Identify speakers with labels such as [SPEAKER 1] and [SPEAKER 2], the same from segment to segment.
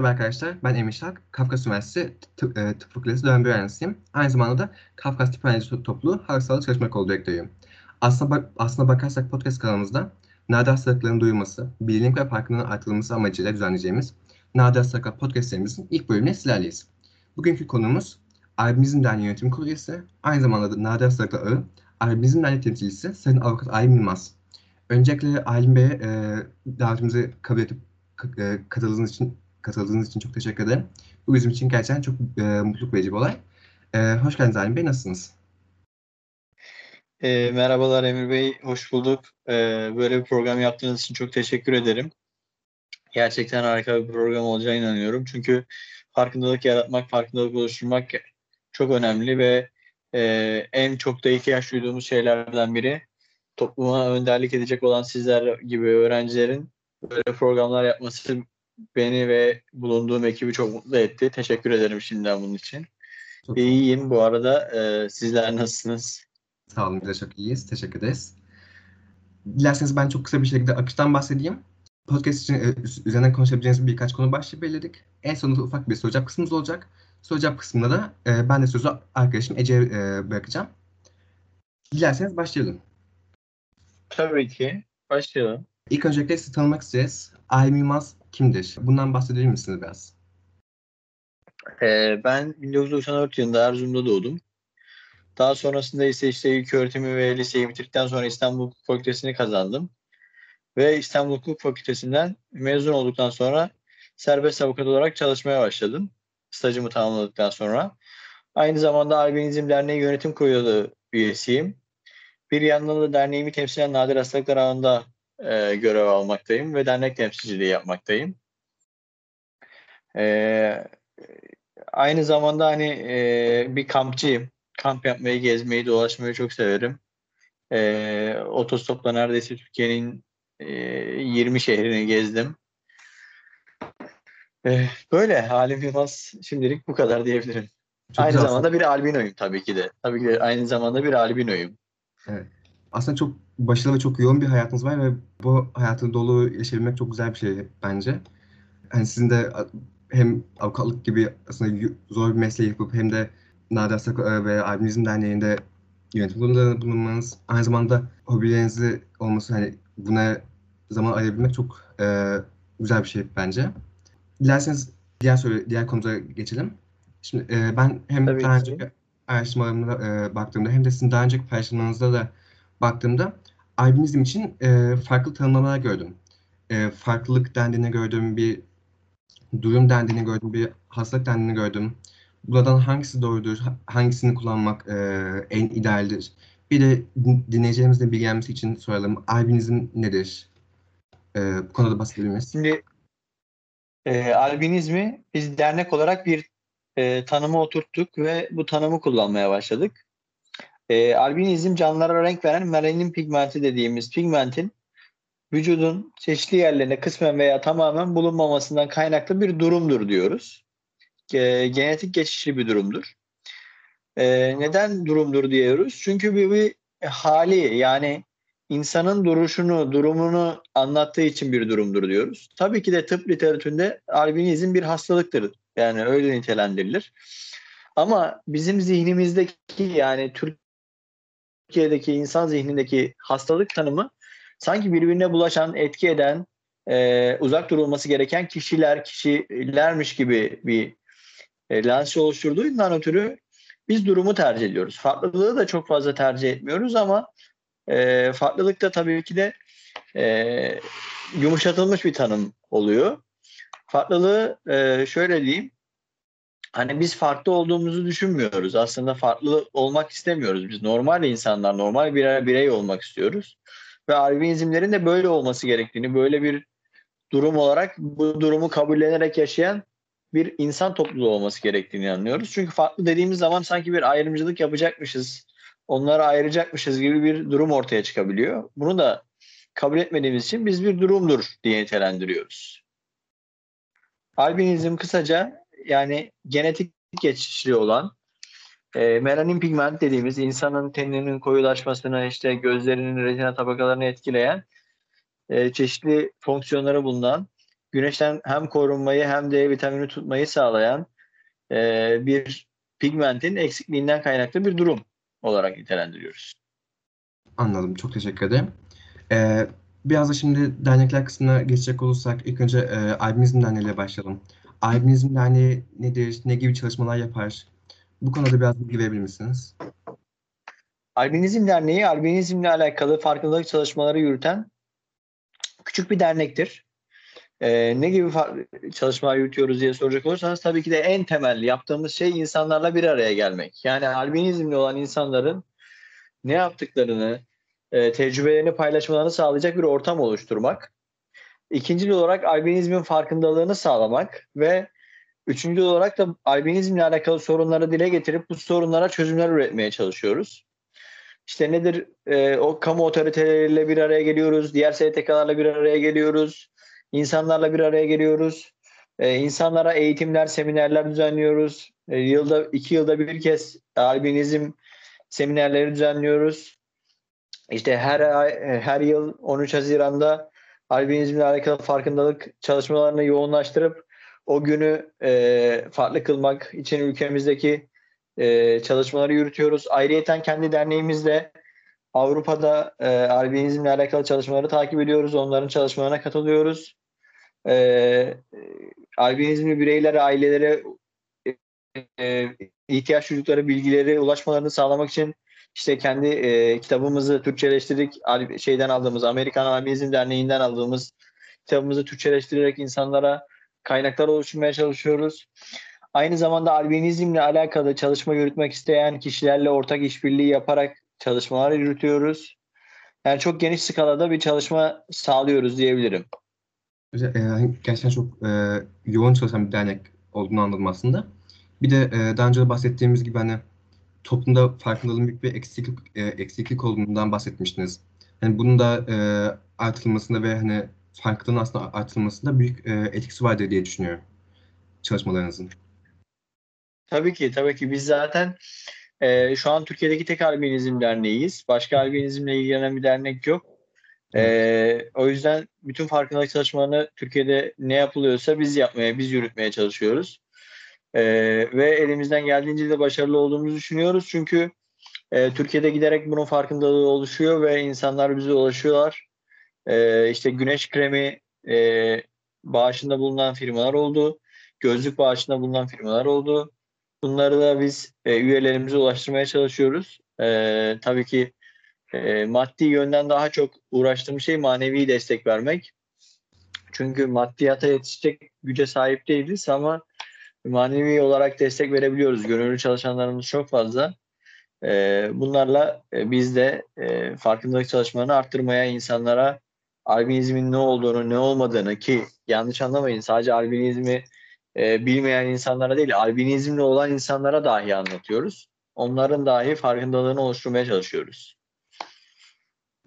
[SPEAKER 1] Merhaba arkadaşlar, ben Emir Şak. Kafkas Üniversitesi Tıp, e, Fakültesi dönem bir öğrencisiyim. Aynı zamanda da Kafkas Tıp Öğrencisi Topluluğu Halk Sağlığı Çalışma Kolu Direktörüyüm. Aslına, bak, aslına bakarsak podcast kanalımızda nadir hastalıkların duyulması, bilinlik ve farkındalığın artırılması amacıyla düzenleyeceğimiz Nadir Hastalıklar podcastlerimizin ilk bölümüne sizlerleyiz. Bugünkü konumuz Albinizm Derneği Yönetim Kurulu üyesi, aynı zamanda da Nadir Hastalıklar Ağı, Albinizm Derneği temsilcisi Sayın Avukat Aylin Yılmaz. Öncelikle Aylin Bey'e e, davetimizi kabul edip e, katıldığınız için katıldığınız için çok teşekkür ederim. Bu bizim için gerçekten çok e, mutluluk verici bir olay. E, hoş geldiniz Alim Bey, nasılsınız?
[SPEAKER 2] E, merhabalar Emir Bey, hoş bulduk. E, böyle bir program yaptığınız için çok teşekkür ederim. Gerçekten harika bir program olacağına inanıyorum. Çünkü farkındalık yaratmak, farkındalık oluşturmak çok önemli ve e, en çok da ihtiyaç duyduğumuz şeylerden biri. Topluma önderlik edecek olan sizler gibi öğrencilerin böyle programlar yapması beni ve bulunduğum ekibi çok mutlu etti. Teşekkür ederim şimdiden bunun için. Çok İyiyim bu arada. Ee, sizler nasılsınız?
[SPEAKER 1] Sağ olun, biz de çok iyiyiz. Teşekkür ederiz. Dilerseniz ben çok kısa bir şekilde akıştan bahsedeyim. Podcast için e, üzerinden konuşabileceğiniz birkaç konu başlığı belirledik. En sonunda ufak bir soru cevap kısmımız olacak. Soru cevap kısmında da e, ben de sözü arkadaşım Ece'ye e, bırakacağım. Dilerseniz başlayalım.
[SPEAKER 2] Tabii ki. Başlayalım.
[SPEAKER 1] İlk öncelikle sizi tanımak isteriz. Aym Yılmaz kimdir? Bundan bahsedebilir misiniz biraz?
[SPEAKER 2] Ee, ben 1994 yılında Erzurum'da doğdum. Daha sonrasında ise işte ilk öğretimi ve liseyi bitirdikten sonra İstanbul Hukuk Fakültesini kazandım. Ve İstanbul Hukuk Fakültesinden mezun olduktan sonra serbest avukat olarak çalışmaya başladım. Stajımı tamamladıktan sonra. Aynı zamanda Albinizm Derneği Yönetim Kurulu üyesiyim. Bir yandan da derneğimi temsilen nadir hastalıklar alanında e, görev almaktayım ve dernek temsilciliği yapmaktayım. E, aynı zamanda hani e, bir kampçıyım. Kamp yapmayı, gezmeyi, dolaşmayı çok severim. E, otostopla neredeyse Türkiye'nin e, 20 şehrini gezdim. E, böyle halim Yılmaz şimdilik bu kadar diyebilirim. Çok aynı zamanda aslında. bir albinoyum tabii ki de. Tabii ki de aynı zamanda bir albinoyum.
[SPEAKER 1] Evet. Aslında çok başarılı ve çok yoğun bir hayatınız var ve bu hayatı dolu yaşayabilmek çok güzel bir şey bence. Hani sizin de hem avukatlık gibi aslında zor bir mesleği yapıp hem de Nadir Sakı ve Albinizm Derneği'nde yönetim kurulunda bulunmanız, aynı zamanda hobilerinizi olması hani buna zaman ayırabilmek çok e, güzel bir şey bence. Dilerseniz diğer soru, diğer konumuza geçelim. Şimdi e, ben hem Tabii daha önceki araştırmalarımda e, baktığımda hem de sizin daha önceki paylaşımlarınızda da baktığımda albinizm için e, farklı tanımlamalar gördüm. E, farklılık dendiğini gördüm, bir durum dendiğini gördüm, bir hastalık dendiğini gördüm. Buradan hangisi doğrudur, hangisini kullanmak e, en idealdir? Bir de dinleyicilerimizin bilgilenmesi için soralım. Albinizm nedir? E, bu konuda bahsedebilir miyiz?
[SPEAKER 2] Şimdi e, albinizmi biz dernek olarak bir e, tanımı oturttuk ve bu tanımı kullanmaya başladık. E, albinizm canlılara renk veren melanin pigmenti dediğimiz pigmentin vücudun çeşitli yerlerine kısmen veya tamamen bulunmamasından kaynaklı bir durumdur diyoruz. E, genetik geçişli bir durumdur. E, neden durumdur diyoruz? Çünkü bir, bir hali yani insanın duruşunu, durumunu anlattığı için bir durumdur diyoruz. Tabii ki de tıp literatüründe albinizm bir hastalıktır. Yani öyle nitelendirilir. Ama bizim zihnimizdeki yani Türk Türkiye'deki insan zihnindeki hastalık tanımı sanki birbirine bulaşan, etki eden, e, uzak durulması gereken kişiler, kişilermiş gibi bir e, lens oluşturduğundan ötürü biz durumu tercih ediyoruz. Farklılığı da çok fazla tercih etmiyoruz ama e, farklılık da tabii ki de e, yumuşatılmış bir tanım oluyor. Farklılığı e, şöyle diyeyim, hani biz farklı olduğumuzu düşünmüyoruz. Aslında farklı olmak istemiyoruz. Biz normal insanlar, normal bir birey olmak istiyoruz. Ve albinizmlerin de böyle olması gerektiğini, böyle bir durum olarak bu durumu kabullenerek yaşayan bir insan topluluğu olması gerektiğini anlıyoruz. Çünkü farklı dediğimiz zaman sanki bir ayrımcılık yapacakmışız, onları ayıracakmışız gibi bir durum ortaya çıkabiliyor. Bunu da kabul etmediğimiz için biz bir durumdur diye nitelendiriyoruz. Albinizm kısaca yani genetik geçişli olan e, melanin pigment dediğimiz insanın teninin koyulaşmasını işte gözlerinin retina tabakalarını etkileyen e, çeşitli fonksiyonları bulunan güneşten hem korunmayı hem de vitamini tutmayı sağlayan e, bir pigmentin eksikliğinden kaynaklı bir durum olarak nitelendiriyoruz.
[SPEAKER 1] Anladım. Çok teşekkür ederim. Ee, biraz da şimdi dernekler kısmına geçecek olursak ilk önce e, Albinizm Derneği ile başlayalım. Albinizm Derneği nedir? Ne gibi çalışmalar yapar? Bu konuda biraz bilgi verebilir misiniz?
[SPEAKER 2] Albinizm Derneği, albinizmle alakalı farkındalık çalışmaları yürüten küçük bir dernektir. Ee, ne gibi çalışmalar yürütüyoruz diye soracak olursanız tabii ki de en temel yaptığımız şey insanlarla bir araya gelmek. Yani albinizmli olan insanların ne yaptıklarını, e, tecrübelerini paylaşmalarını sağlayacak bir ortam oluşturmak. İkinci olarak albinizmin farkındalığını sağlamak ve üçüncü olarak da albinizmle alakalı sorunları dile getirip bu sorunlara çözümler üretmeye çalışıyoruz. İşte nedir? E, o kamu otoriteleriyle bir araya geliyoruz, diğer STK'larla bir araya geliyoruz, insanlarla bir araya geliyoruz. E, insanlara eğitimler, seminerler düzenliyoruz. E, yılda iki yılda bir kez albinizm seminerleri düzenliyoruz. İşte her ay, her yıl 13 Haziran'da albinizmle alakalı farkındalık çalışmalarını yoğunlaştırıp o günü e, farklı kılmak için ülkemizdeki e, çalışmaları yürütüyoruz. Ayrıyeten kendi derneğimizde Avrupa'da e, albinizmle alakalı çalışmaları takip ediyoruz. Onların çalışmalarına katılıyoruz. E, albinizmli bireylere, ailelere e, ihtiyaç duydukları bilgileri ulaşmalarını sağlamak için işte kendi e, kitabımızı Türkçeleştirdik. Şeyden aldığımız, Amerikan Albinizm Derneği'nden aldığımız kitabımızı Türkçeleştirerek insanlara kaynaklar oluşturmaya çalışıyoruz. Aynı zamanda albinizmle alakalı çalışma yürütmek isteyen kişilerle ortak işbirliği yaparak çalışmalar yürütüyoruz. Yani çok geniş skalada bir çalışma sağlıyoruz diyebilirim.
[SPEAKER 1] Gerçekten çok e, yoğun çalışan bir dernek olduğunu anladım aslında. Bir de e, daha önce de bahsettiğimiz gibi hani toplumda farkındalığın büyük bir eksiklik, e, eksiklik olduğundan bahsetmiştiniz. Yani bunun da e, artırılmasında ve hani farkındalığın aslında artırılmasında büyük e, etkisi vardır diye düşünüyorum çalışmalarınızın.
[SPEAKER 2] Tabii ki, tabii ki. Biz zaten e, şu an Türkiye'deki tek albinizm derneğiyiz. Başka albinizmle ilgilenen bir dernek yok. E, o yüzden bütün farkındalık çalışmalarını Türkiye'de ne yapılıyorsa biz yapmaya, biz yürütmeye çalışıyoruz. E, ve elimizden geldiğince de başarılı olduğumuzu düşünüyoruz. Çünkü e, Türkiye'de giderek bunun farkındalığı oluşuyor ve insanlar bize ulaşıyorlar. E, işte güneş kremi e, bağışında bulunan firmalar oldu. Gözlük bağışında bulunan firmalar oldu. Bunları da biz e, üyelerimize ulaştırmaya çalışıyoruz. E, tabii ki e, maddi yönden daha çok uğraştığım şey manevi destek vermek. Çünkü maddiyata yetişecek güce sahip değiliz ama manevi olarak destek verebiliyoruz. Gönüllü çalışanlarımız çok fazla. E, bunlarla e, biz de e, farkındalık çalışmalarını arttırmaya, insanlara albinizmin ne olduğunu, ne olmadığını ki yanlış anlamayın sadece albinizmi e, bilmeyen insanlara değil, albinizmli olan insanlara dahi anlatıyoruz. Onların dahi farkındalığını oluşturmaya çalışıyoruz.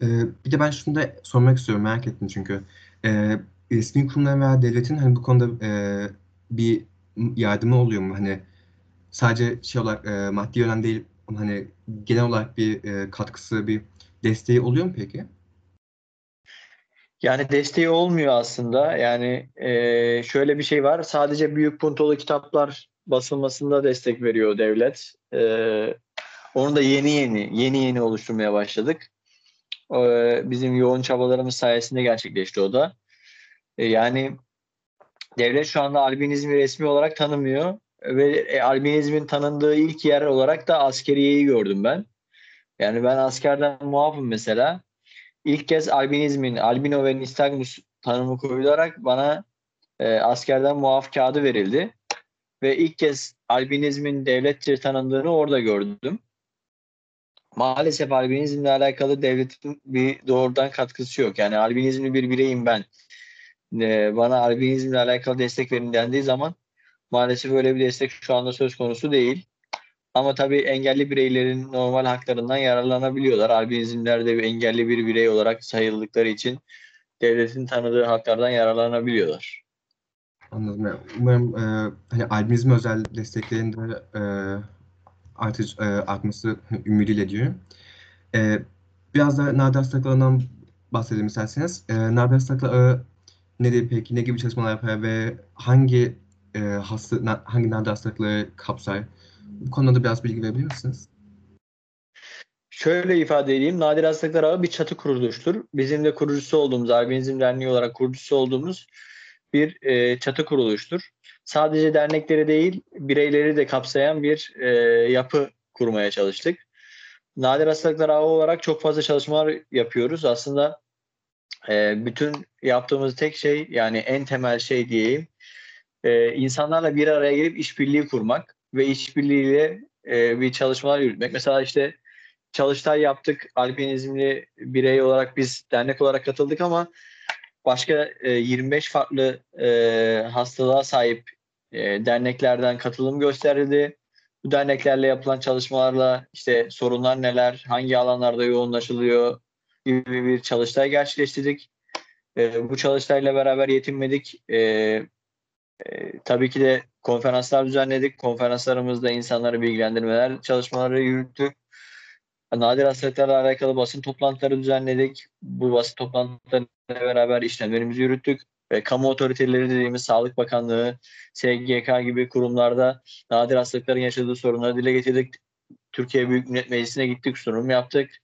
[SPEAKER 1] Ee, bir de ben şunu da sormak istiyorum, merak ettim çünkü. Ee, resmi kurumların veya devletin hani bu konuda bir yardımı oluyor mu? Hani sadece şey olarak e, maddi yönden değil, hani genel olarak bir e, katkısı, bir desteği oluyor mu peki?
[SPEAKER 2] Yani desteği olmuyor aslında. Yani e, şöyle bir şey var. Sadece büyük puntolu kitaplar basılmasında destek veriyor devlet. E, onu da yeni yeni yeni yeni oluşturmaya başladık. E, bizim yoğun çabalarımız sayesinde gerçekleşti o da. E, yani devlet şu anda albinizmi resmi olarak tanımıyor ve e, albinizmin tanındığı ilk yer olarak da askeriyeyi gördüm ben. Yani ben askerden muafım mesela ilk kez albinizmin, albino ve nistagmus tanımı koyularak bana e, askerden muaf kağıdı verildi. Ve ilk kez albinizmin devletçe tanındığını orada gördüm. Maalesef albinizmle alakalı devletin bir doğrudan katkısı yok. Yani albinizmli bir bireyim ben. E, bana albinizmle alakalı destek verin dendiği zaman maalesef öyle bir destek şu anda söz konusu değil. Ama tabii engelli bireylerin normal haklarından yararlanabiliyorlar. Albinizmler de bir engelli bir birey olarak sayıldıkları için devletin tanıdığı haklardan yararlanabiliyorlar.
[SPEAKER 1] Anladım. Umarım e, hani albinizm özel desteklerin de e, artış, e, artması ümidiyle diyorum. E, biraz da nadir hastalıklarından bahsedelim isterseniz. E, nadir hastalıklar nedir peki? Ne gibi çalışmalar yapar ve hangi e, hasta, hangi nadir hastalıkları kapsar? Bu konuda da biraz bilgi verebilir misiniz?
[SPEAKER 2] Şöyle ifade edeyim. Nadir Hastalıklar Ağı bir çatı kuruluştur. Bizim de kurucusu olduğumuz, Albinizm Derneği olarak kurucusu olduğumuz bir e, çatı kuruluştur. Sadece dernekleri değil, bireyleri de kapsayan bir e, yapı kurmaya çalıştık. Nadir Hastalıklar Ağı olarak çok fazla çalışmalar yapıyoruz. Aslında e, bütün yaptığımız tek şey, yani en temel şey diyeyim, e, insanlarla bir araya gelip işbirliği kurmak ve işbirliğiyle e, bir çalışmalar yürütmek. Mesela işte çalıştay yaptık. Alpinizmli birey olarak biz dernek olarak katıldık ama başka e, 25 farklı e, hastalığa sahip e, derneklerden katılım gösterildi. Bu derneklerle yapılan çalışmalarla işte sorunlar neler, hangi alanlarda yoğunlaşılıyor gibi bir çalıştay gerçekleştirdik. E, bu çalıştayla beraber yetinmedik. E, e, tabii ki de konferanslar düzenledik. Konferanslarımızda insanları bilgilendirmeler çalışmaları yürüttük. Nadir hastalıklarla alakalı basın toplantıları düzenledik. Bu basın toplantılarıyla beraber işlemlerimizi yürüttük. Ve kamu otoriteleri dediğimiz Sağlık Bakanlığı, SGK gibi kurumlarda nadir hastalıkların yaşadığı sorunları dile getirdik. Türkiye Büyük Millet Meclisi'ne gittik, sunum yaptık.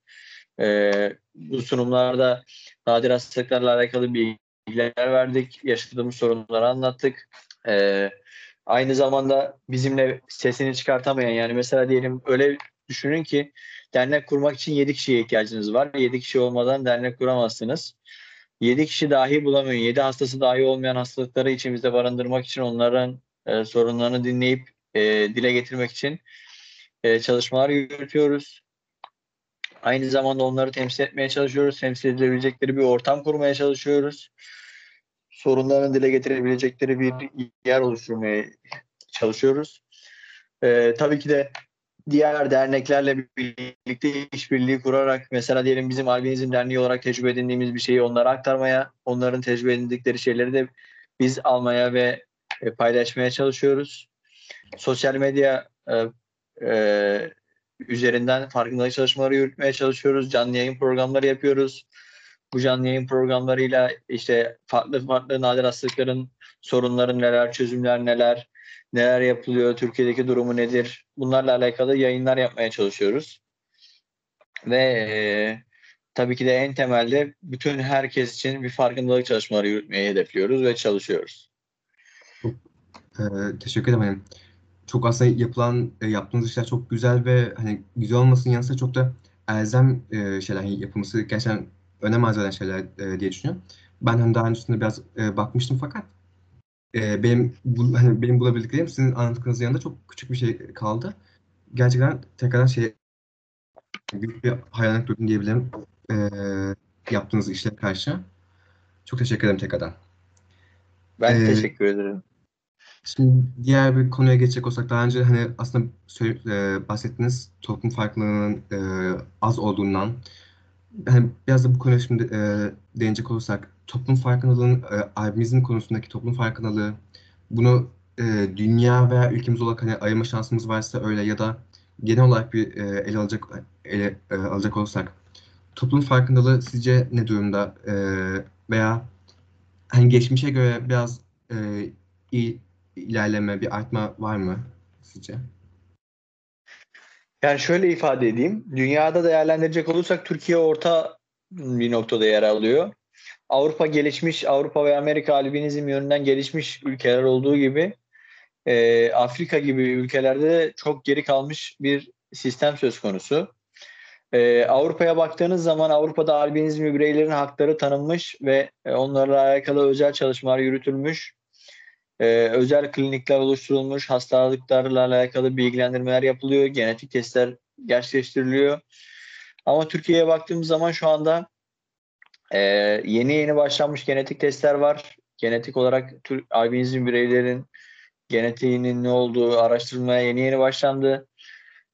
[SPEAKER 2] Ee, bu sunumlarda nadir hastalıklarla alakalı bilgiler verdik. Yaşadığımız sorunları anlattık. Ee, aynı zamanda bizimle sesini çıkartamayan yani mesela diyelim öyle düşünün ki dernek kurmak için 7 kişiye ihtiyacınız var. 7 kişi olmadan dernek kuramazsınız. 7 kişi dahi bulamıyor. 7 hastası dahi olmayan hastalıkları içimizde barındırmak için onların e, sorunlarını dinleyip e, dile getirmek için e, çalışmalar yürütüyoruz. Aynı zamanda onları temsil etmeye çalışıyoruz. Temsil edilebilecekleri bir ortam kurmaya çalışıyoruz. Sorunlarını dile getirebilecekleri bir yer oluşturmaya çalışıyoruz. E, tabii ki de diğer derneklerle birlikte işbirliği kurarak mesela diyelim bizim Albinizm Derneği olarak tecrübe edindiğimiz bir şeyi onlara aktarmaya, onların tecrübe edindikleri şeyleri de biz almaya ve e, paylaşmaya çalışıyoruz. Sosyal medya e, e, üzerinden farkındalık çalışmaları yürütmeye çalışıyoruz. Canlı yayın programları yapıyoruz. Bu canlı yayın programlarıyla işte farklı farklı nadir hastalıkların sorunları neler, çözümler neler, neler yapılıyor, Türkiye'deki durumu nedir? Bunlarla alakalı yayınlar yapmaya çalışıyoruz. Ve e, tabii ki de en temelde bütün herkes için bir farkındalık çalışmaları yürütmeyi hedefliyoruz ve çalışıyoruz.
[SPEAKER 1] Çok, e, teşekkür ederim. Çok aslında yapılan e, yaptığınız işler çok güzel ve hani güzel olmasının yanı sıra çok da elzem e, şeyler hani yapılması gerçekten önem arz eden şeyler e, diye düşünüyorum. Ben hani daha öncesinde biraz e, bakmıştım fakat e, benim bu, hani benim bulabildiklerim sizin anlattıklarınızın yanında çok küçük bir şey kaldı. Gerçekten tekrardan şey büyük bir hayranlık duydum diyebilirim e, yaptığınız işlere karşı. Çok teşekkür ederim tekrardan.
[SPEAKER 2] Ben ee, teşekkür ederim.
[SPEAKER 1] Şimdi diğer bir konuya geçecek olsak daha önce hani aslında söyle, e, bahsettiğiniz toplum farklılığının e, az olduğundan. Hani biraz da bu konuya şimdi e, değinecek olursak toplum farkındalığının e, albinizm konusundaki toplum farkındalığı bunu e, dünya veya ülkemiz olarak hani ayırma şansımız varsa öyle ya da genel olarak bir e, ele alacak ele e, alacak olursak toplum farkındalığı sizce ne durumda? E, veya hani geçmişe göre biraz e, ilerleme bir artma var mı sizce?
[SPEAKER 2] Yani şöyle ifade edeyim. Dünyada değerlendirecek olursak Türkiye orta bir noktada yer alıyor. Avrupa gelişmiş, Avrupa ve Amerika albinizm yönünden gelişmiş ülkeler olduğu gibi e, Afrika gibi ülkelerde de çok geri kalmış bir sistem söz konusu. E, Avrupa'ya baktığınız zaman Avrupa'da albinizm bireylerin hakları tanınmış ve e, onlarla alakalı özel çalışmalar yürütülmüş. E, özel klinikler oluşturulmuş, hastalıklarla alakalı bilgilendirmeler yapılıyor, genetik testler gerçekleştiriliyor. Ama Türkiye'ye baktığımız zaman şu anda ee, yeni yeni başlanmış genetik testler var. Genetik olarak albinizm bireylerin genetiğinin ne olduğu araştırılmaya yeni yeni başlandı.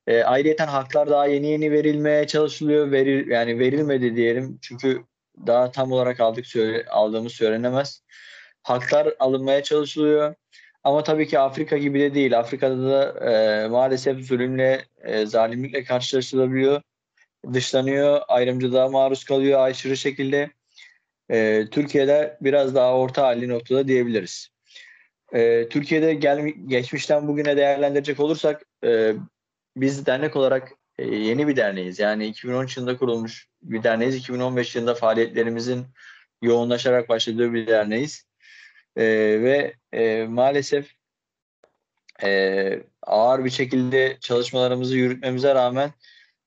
[SPEAKER 2] Ee, ayrıca haklar daha yeni yeni verilmeye çalışılıyor. Veril, yani verilmedi diyelim. Çünkü daha tam olarak aldık söyle, aldığımız söylenemez. Haklar alınmaya çalışılıyor. Ama tabii ki Afrika gibi de değil. Afrika'da da e, maalesef zulümle, e, zalimlikle karşılaşılabiliyor dışlanıyor, ayrımcılığa maruz kalıyor aşırı şekilde. e, Türkiye'de biraz daha orta halli noktada diyebiliriz. E, Türkiye'de gel, geçmişten bugüne değerlendirecek olursak e, biz dernek olarak e, yeni bir derneğiz. Yani 2013 yılında kurulmuş bir derneğiz. 2015 yılında faaliyetlerimizin yoğunlaşarak başladığı bir derneğiz. E, ve e, maalesef e, ağır bir şekilde çalışmalarımızı yürütmemize rağmen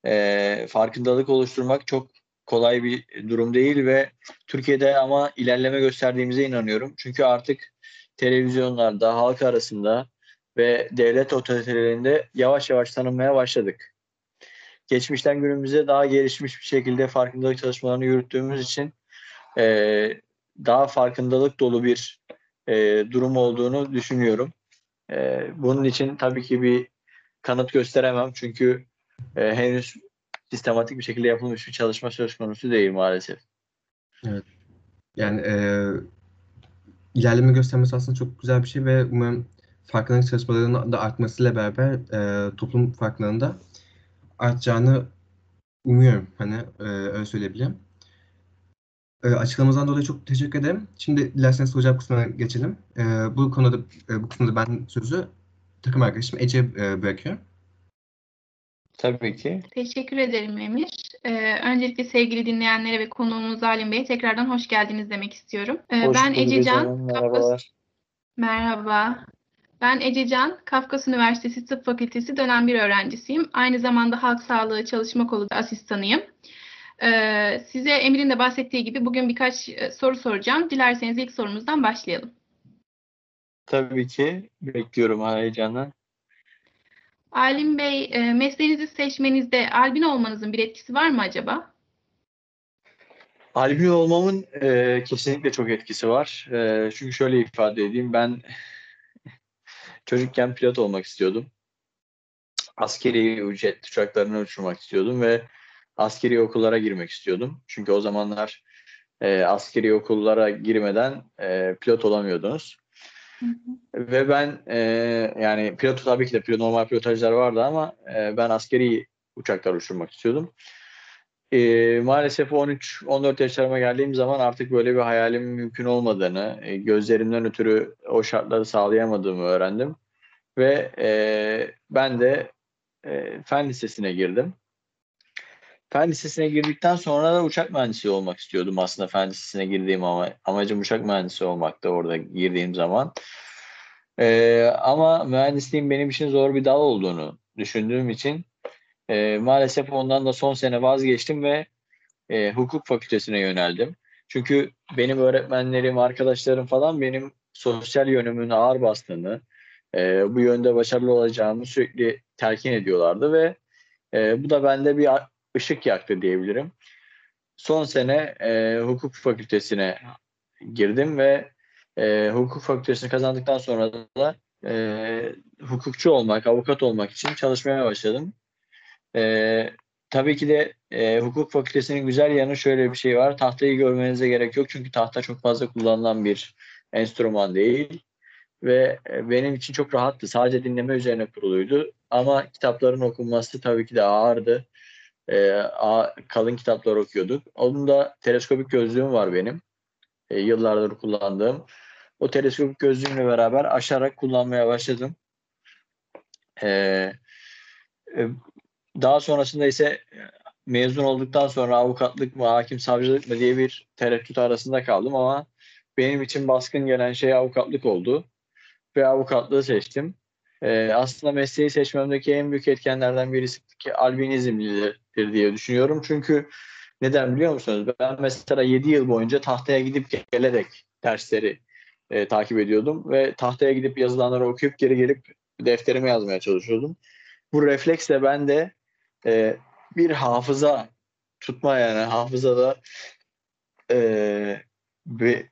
[SPEAKER 2] e, farkındalık oluşturmak çok kolay bir durum değil ve Türkiye'de ama ilerleme gösterdiğimize inanıyorum. Çünkü artık televizyonlarda, halk arasında ve devlet otoritelerinde yavaş yavaş tanınmaya başladık. Geçmişten günümüze daha gelişmiş bir şekilde farkındalık çalışmalarını yürüttüğümüz için e, daha farkındalık dolu bir e, durum olduğunu düşünüyorum. E, bunun için tabii ki bir kanıt gösteremem çünkü e, henüz sistematik bir şekilde yapılmış bir çalışma söz konusu değil maalesef.
[SPEAKER 1] Evet. Yani e, ilerleme göstermesi aslında çok güzel bir şey ve umarım farkındalık çalışmalarının da artmasıyla beraber e, toplum farkındalığında artacağını umuyorum. Hani e, öyle söyleyebilirim. E, açıklamanızdan dolayı çok teşekkür ederim. Şimdi dilerseniz soru kısmına geçelim. E, bu konuda e, bu kısımda ben sözü takım arkadaşım Ece e, bırakıyorum.
[SPEAKER 2] Tabii ki.
[SPEAKER 3] Teşekkür ederim Emir. Ee, öncelikle sevgili dinleyenlere ve konuğumuz Zalim Bey'e tekrardan hoş geldiniz demek istiyorum. Ee,
[SPEAKER 2] Hoş
[SPEAKER 3] ben Ececan.
[SPEAKER 2] Merhabalar.
[SPEAKER 3] Merhaba. Ben Ececan, Kafkas Üniversitesi Tıp Fakültesi dönem bir öğrencisiyim. Aynı zamanda Halk Sağlığı Çalışma Kolu asistanıyım. Ee, size Emir'in de bahsettiği gibi bugün birkaç e, soru soracağım. Dilerseniz ilk sorumuzdan başlayalım.
[SPEAKER 2] Tabii ki. Bekliyorum heyecanla.
[SPEAKER 3] Alim Bey, e, mesleğinizi seçmenizde albino olmanızın bir etkisi var mı acaba?
[SPEAKER 2] Albino olmamın e, kesinlikle çok etkisi var. E, çünkü şöyle ifade edeyim. Ben çocukken pilot olmak istiyordum. Askeri ücret uçaklarını uçurmak istiyordum ve askeri okullara girmek istiyordum. Çünkü o zamanlar e, askeri okullara girmeden e, pilot olamıyordunuz.
[SPEAKER 3] Hı hı.
[SPEAKER 2] Ve ben e, yani pilot tabii ki de pilot, normal pilotajlar vardı ama e, ben askeri uçaklar uçurmak istiyordum. E, maalesef 13-14 yaşlarıma geldiğim zaman artık böyle bir hayalim mümkün olmadığını, e, gözlerimden ötürü o şartları sağlayamadığımı öğrendim. Ve e, ben de e, fen lisesine girdim. Fen lisesine girdikten sonra da uçak mühendisi olmak istiyordum aslında fen lisesine girdiğim ama amacım uçak mühendisi olmaktı orada girdiğim zaman. Ee, ama mühendisliğin benim için zor bir dal olduğunu düşündüğüm için e, maalesef ondan da son sene vazgeçtim ve e, hukuk fakültesine yöneldim. Çünkü benim öğretmenlerim, arkadaşlarım falan benim sosyal yönümün ağır bastığını, e, bu yönde başarılı olacağımı sürekli telkin ediyorlardı ve e, bu da bende bir ışık yaktı diyebilirim. Son sene e, hukuk fakültesine girdim ve e, hukuk fakültesini kazandıktan sonra da e, hukukçu olmak, avukat olmak için çalışmaya başladım. E, tabii ki de e, hukuk fakültesinin güzel yanı şöyle bir şey var. Tahtayı görmenize gerek yok çünkü tahta çok fazla kullanılan bir enstrüman değil. Ve e, benim için çok rahattı. Sadece dinleme üzerine kuruluydu. Ama kitapların okunması tabii ki de ağırdı e, a, kalın kitaplar okuyorduk. Onun da teleskopik gözlüğüm var benim. E, yıllardır kullandığım. O teleskopik gözlüğümle beraber aşarak kullanmaya başladım. E, e, daha sonrasında ise mezun olduktan sonra avukatlık mı, hakim savcılık mı diye bir tereddüt arasında kaldım ama benim için baskın gelen şey avukatlık oldu. Ve avukatlığı seçtim. Ee, aslında mesleği seçmemdeki en büyük etkenlerden birisi ki albinizmdir diye düşünüyorum. Çünkü neden biliyor musunuz? Ben mesela 7 yıl boyunca tahtaya gidip gelerek dersleri e, takip ediyordum ve tahtaya gidip yazılanları okuyup geri gelip defterime yazmaya çalışıyordum. Bu refleksle ben de e, bir hafıza tutma yani hafızada e, bir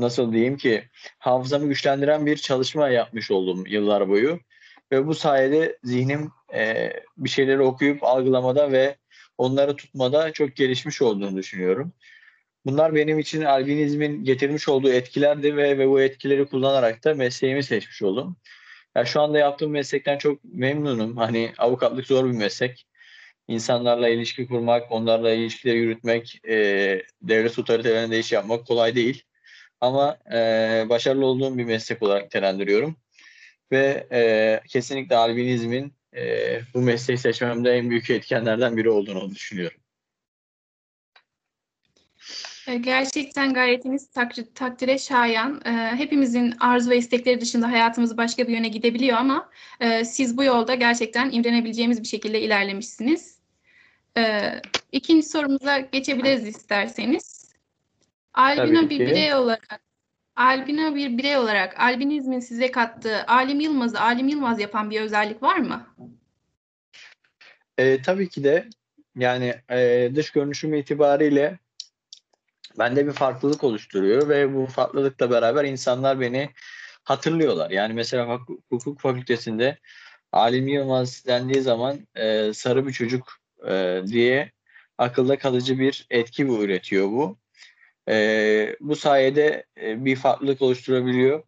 [SPEAKER 2] nasıl diyeyim ki hafızamı güçlendiren bir çalışma yapmış oldum yıllar boyu. Ve bu sayede zihnim e, bir şeyleri okuyup algılamada ve onları tutmada çok gelişmiş olduğunu düşünüyorum. Bunlar benim için albinizmin getirmiş olduğu etkilerdi ve, ve bu etkileri kullanarak da mesleğimi seçmiş oldum. Yani şu anda yaptığım meslekten çok memnunum. Hani avukatlık zor bir meslek. insanlarla ilişki kurmak, onlarla ilişkileri yürütmek, e, devlet otoritelerinde iş yapmak kolay değil. Ama e, başarılı olduğum bir meslek olarak nitelendiriyorum. Ve e, kesinlikle albinizmin e, bu mesleği seçmemde en büyük etkenlerden biri olduğunu düşünüyorum.
[SPEAKER 3] E, gerçekten gayretiniz takdir, takdire şayan. E, hepimizin arzu ve istekleri dışında hayatımız başka bir yöne gidebiliyor ama e, siz bu yolda gerçekten imrenebileceğimiz bir şekilde ilerlemişsiniz. E, ikinci sorumuza geçebiliriz isterseniz. Albino bir birey olarak albino bir birey olarak albinizmin size kattığı Alim Yılmaz'ı Alim Yılmaz yapan bir özellik var mı?
[SPEAKER 2] E, tabii ki de yani e, dış görünüşüm itibariyle bende bir farklılık oluşturuyor ve bu farklılıkla beraber insanlar beni hatırlıyorlar. Yani mesela hukuk fakültesinde Alim Yılmaz dendiği zaman e, sarı bir çocuk e, diye akılda kalıcı bir etki bu üretiyor bu. E, bu sayede e, bir farklılık oluşturabiliyor.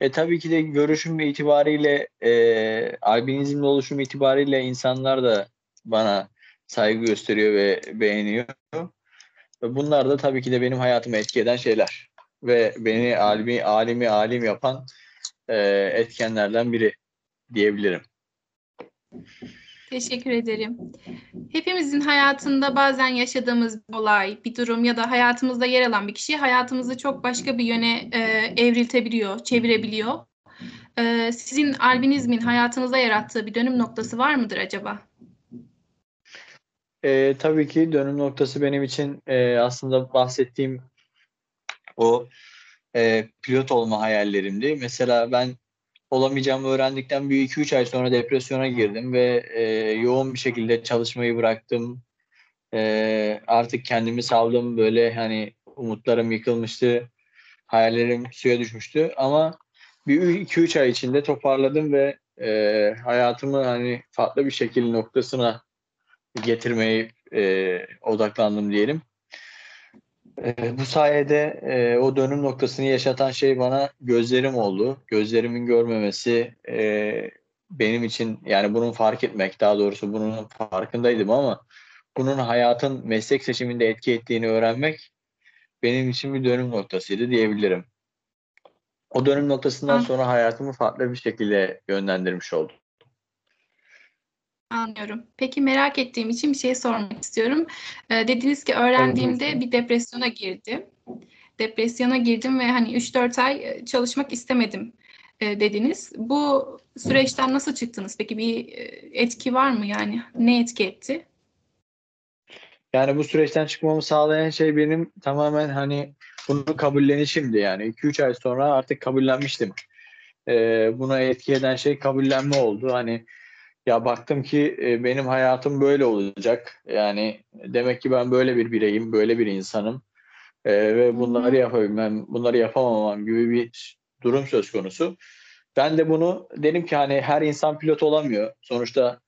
[SPEAKER 2] E, tabii ki de görüşüm itibariyle e, albinizmle oluşum itibariyle insanlar da bana saygı gösteriyor ve beğeniyor. Bunlar da tabii ki de benim hayatımı etki eden şeyler. Ve beni alimi, alimi alim yapan e, etkenlerden biri diyebilirim.
[SPEAKER 3] Teşekkür ederim. Hepimizin hayatında bazen yaşadığımız bir olay, bir durum ya da hayatımızda yer alan bir kişi hayatımızı çok başka bir yöne e, evriltebiliyor, çevirebiliyor. E, sizin albinizmin hayatınızda yarattığı bir dönüm noktası var mıdır acaba?
[SPEAKER 2] E, tabii ki dönüm noktası benim için e, aslında bahsettiğim o e, pilot olma hayallerimdi. Mesela ben olamayacağımı öğrendikten bir 2-3 ay sonra depresyona girdim ve e, yoğun bir şekilde çalışmayı bıraktım. E, artık kendimi saldım böyle hani umutlarım yıkılmıştı. Hayallerim suya düşmüştü ama bir 2-3 ay içinde toparladım ve e, hayatımı hani farklı bir şekil noktasına getirmeyi e, odaklandım diyelim. E, bu sayede e, o dönüm noktasını yaşatan şey bana gözlerim oldu. Gözlerimin görmemesi e, benim için yani bunun fark etmek daha doğrusu bunun farkındaydım ama bunun hayatın meslek seçiminde etki ettiğini öğrenmek benim için bir dönüm noktasıydı diyebilirim. O dönüm noktasından sonra hayatımı farklı bir şekilde yönlendirmiş oldum.
[SPEAKER 3] Anlıyorum. Peki merak ettiğim için bir şey sormak istiyorum. Ee, dediniz ki öğrendiğimde bir depresyona girdim. Depresyona girdim ve hani 3-4 ay e, çalışmak istemedim e, dediniz. Bu süreçten nasıl çıktınız? Peki bir e, etki var mı yani? Ne etki etti?
[SPEAKER 2] Yani bu süreçten çıkmamı sağlayan şey benim tamamen hani bunu kabullenişimdi yani. 2-3 ay sonra artık kabullenmiştim. Ee, buna etki eden şey kabullenme oldu. Hani ya baktım ki e, benim hayatım böyle olacak. Yani demek ki ben böyle bir bireyim, böyle bir insanım. E, ve bunları yapabilmem, bunları yapamamam gibi bir durum söz konusu. Ben de bunu dedim ki hani her insan pilot olamıyor. Sonuçta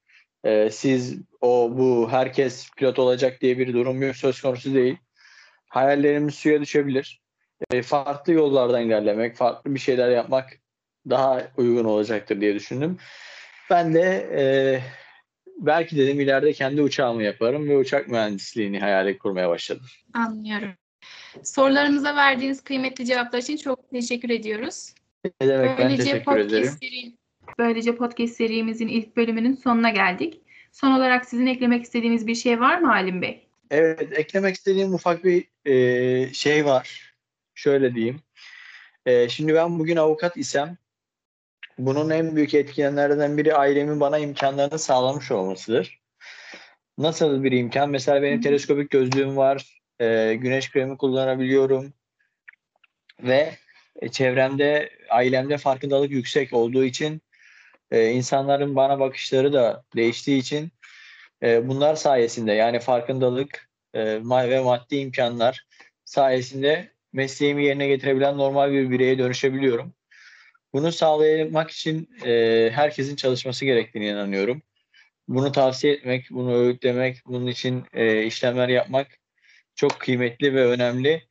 [SPEAKER 2] e, siz o bu herkes pilot olacak diye bir durum söz konusu değil. Hayallerimiz suya düşebilir. E, farklı yollardan ilerlemek, farklı bir şeyler yapmak daha uygun olacaktır diye düşündüm. Ben de e, belki dedim ileride kendi uçağımı yaparım ve uçak mühendisliğini hayal kurmaya başladım.
[SPEAKER 3] Anlıyorum. Sorularımıza verdiğiniz kıymetli cevaplar için çok teşekkür ediyoruz.
[SPEAKER 2] Ne demek böylece ben teşekkür ederim. Seri,
[SPEAKER 3] böylece podcast serimizin ilk bölümünün sonuna geldik. Son olarak sizin eklemek istediğiniz bir şey var mı Halim Bey?
[SPEAKER 2] Evet, eklemek istediğim ufak bir e, şey var. Şöyle diyeyim. E, şimdi ben bugün avukat isem bunun en büyük etkenlerden biri ailemin bana imkanlarını sağlamış olmasıdır. Nasıl bir imkan? Mesela benim teleskopik gözlüğüm var. E, güneş kremi kullanabiliyorum. Ve e, çevremde, ailemde farkındalık yüksek olduğu için e, insanların bana bakışları da değiştiği için e, bunlar sayesinde yani farkındalık e, ve maddi imkanlar sayesinde mesleğimi yerine getirebilen normal bir bireye dönüşebiliyorum. Bunu sağlamak için e, herkesin çalışması gerektiğine inanıyorum. Bunu tavsiye etmek, bunu öğütlemek, bunun için e, işlemler yapmak çok kıymetli ve önemli.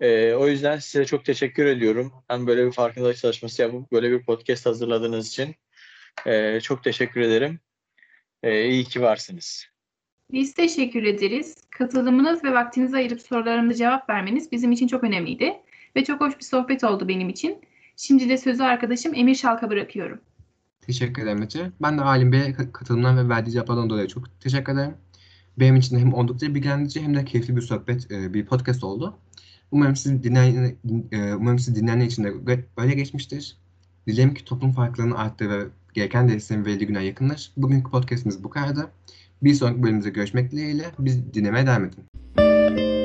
[SPEAKER 2] E, o yüzden size çok teşekkür ediyorum. Hem böyle bir farkındalık çalışması yapıp böyle bir podcast hazırladığınız için. E, çok teşekkür ederim. E, iyi ki varsınız.
[SPEAKER 3] Biz teşekkür ederiz. Katılımınız ve vaktinizi ayırıp sorularımıza cevap vermeniz bizim için çok önemliydi. Ve çok hoş bir sohbet oldu benim için. Şimdi de sözü arkadaşım Emir Şalk'a bırakıyorum.
[SPEAKER 1] Teşekkür ederim Ece. Ben de Alim Bey'e katılımdan ve verdiği cevaplardan dolayı çok teşekkür ederim. Benim için de hem oldukça bilgilendirici hem de keyifli bir sohbet, e, bir podcast oldu. Umarım siz dinleyen, e, umarım siz dinleyenler için de böyle geçmiştir. Dilerim ki toplum farklarının arttığı ve gereken desteğin verildiği günler yakınlar. Bugünkü podcastimiz bu kadardı. Bir sonraki bölümümüzde görüşmek dileğiyle. Biz dinlemeye devam edin.